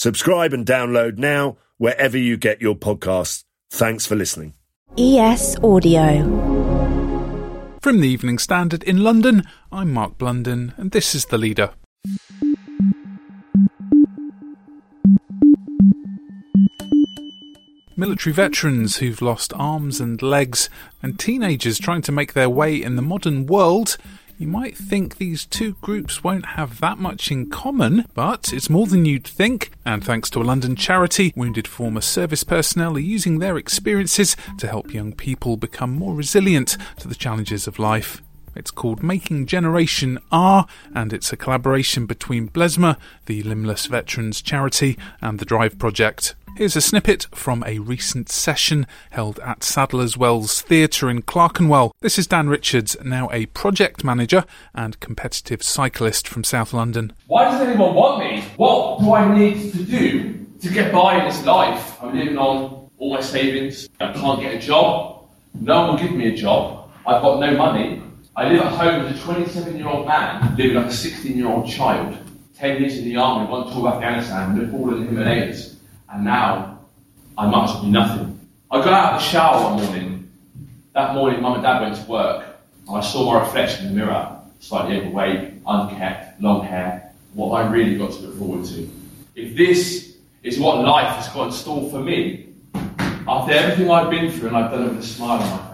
Subscribe and download now wherever you get your podcasts. Thanks for listening. ES Audio. From the Evening Standard in London, I'm Mark Blunden, and this is The Leader. Military veterans who've lost arms and legs, and teenagers trying to make their way in the modern world you might think these two groups won't have that much in common, but it's more than you'd think, and thanks to a London charity, wounded former service personnel are using their experiences to help young people become more resilient to the challenges of life. It's called Making Generation R, and it's a collaboration between Blesma, the Limbless Veterans Charity, and the Drive Project. Here's a snippet from a recent session held at Sadler's Wells Theatre in Clerkenwell. This is Dan Richards, now a project manager and competitive cyclist from South London. Why does anyone want me? What do I need to do to get by in this life? I'm living on all my savings. I can't get a job. No one will give me a job. I've got no money. I live at home as a 27 year old man living like a 16 year old child. 10 years in the army, one tour of Afghanistan, lived all in the Himalayas and now I might as well be nothing. I got out of the shower one morning. That morning, mum and dad went to work, and I saw my reflection in the mirror, slightly overweight, unkept, long hair. What I really got to look forward to. If this is what life has got in store for me, after everything I've been through and I've done it with a smile on my face,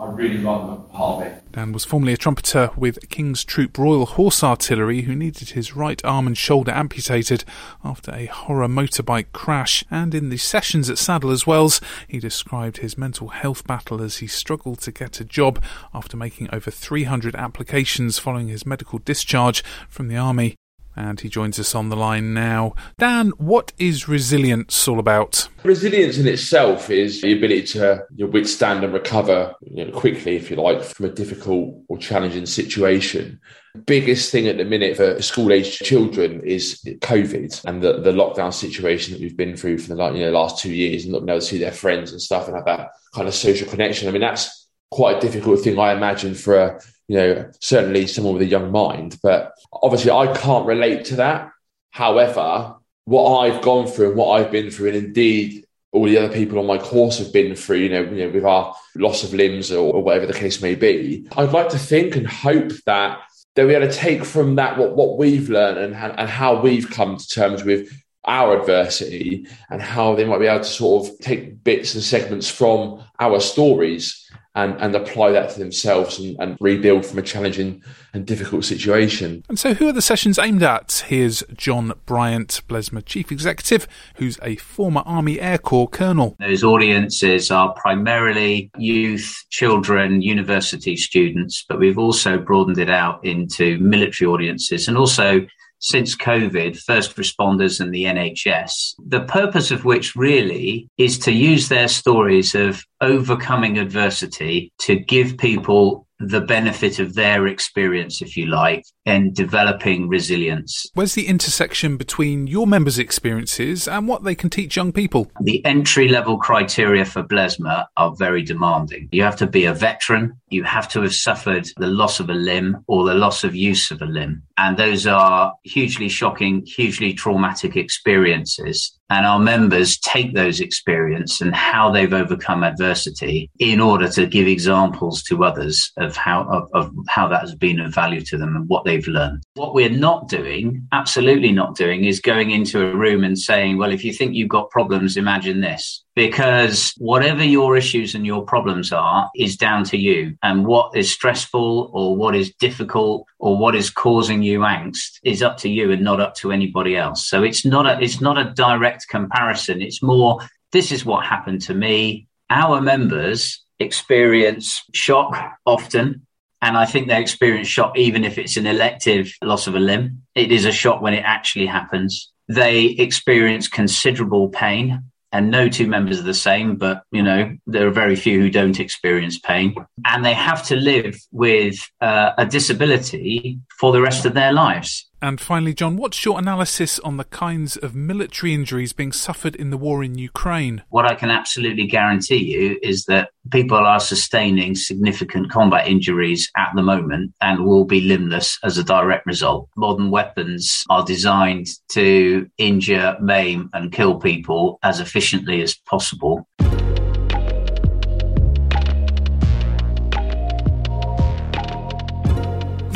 I really part of it. Dan was formerly a trumpeter with King's Troop Royal Horse Artillery who needed his right arm and shoulder amputated after a horror motorbike crash. And in the sessions at Sadler's Wells, he described his mental health battle as he struggled to get a job after making over 300 applications following his medical discharge from the army and he joins us on the line now. Dan, what is resilience all about? Resilience in itself is the ability to withstand and recover you know, quickly, if you like, from a difficult or challenging situation. Biggest thing at the minute for school aged children is COVID and the, the lockdown situation that we've been through for the you know, last two years and not being able to see their friends and stuff and have that kind of social connection. I mean, that's quite a difficult thing, I imagine, for a you know, certainly someone with a young mind. But obviously, I can't relate to that. However, what I've gone through and what I've been through, and indeed all the other people on my course have been through, you know, you know with our loss of limbs or, or whatever the case may be, I'd like to think and hope that that we able to take from that what, what we've learned and, and how we've come to terms with our adversity and how they might be able to sort of take bits and segments from our stories and, and apply that to themselves and, and, rebuild from a challenging and difficult situation. And so, who are the sessions aimed at? Here's Jon Bryant, Blesma Chief Executive, who's a former Army Air Corps colonel. Those audiences are primarily youth, children, university students, but we've also broadened it out into military audiences and also since COVID, first responders and the NHS, the purpose of which really is to use their stories of overcoming adversity to give people the benefit of their experience, if you like, in developing resilience. Where's the intersection between your members' experiences and what they can teach young people? The entry level criteria for Blesma are very demanding. You have to be a veteran, you have to have suffered the loss of a limb or the loss of use of a limb. And those are hugely shocking, hugely traumatic experiences and our members take those experience and how they've overcome adversity in order to give examples to others of how of, of, how that has been of value to them and what they've learned. What we're not doing, absolutely not doing, is going into a room and saying, "Well, if you think you've got problems, imagine this." Because whatever your issues and your problems are is down to you. And what is stressful or what is difficult or what is causing you angst is up to you and not up to anybody else. So it's not a it's not a direct comparison. It's more this is what happened to me. Our members experience shock often. And I think they experience shock even if it's an elective loss of a limb. It is a shock when it actually happens. They experience considerable pain and no two members are the same, but you know there are very few who don't experience pain, and they have to live with uh, a disability for the rest of their lives. And finally, Jon, what's your analysis on the kinds of military injuries being suffered in the war in Ukraine? What I can absolutely guarantee you is that people are sustaining significant combat injuries at the moment and will be limbless as a direct result. Modern weapons are designed to injure, maim, and kill people as efficiently as possible.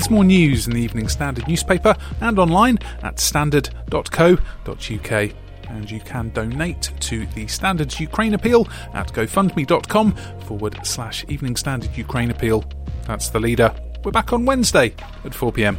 There's more news in the Evening Standard newspaper and online at standard.co.uk. And you can donate to the Standards Ukraine Appeal at gofundme.com forward slash Evening Standard Ukraine Appeal. That's the leader. We're back on Wednesday at 4pm.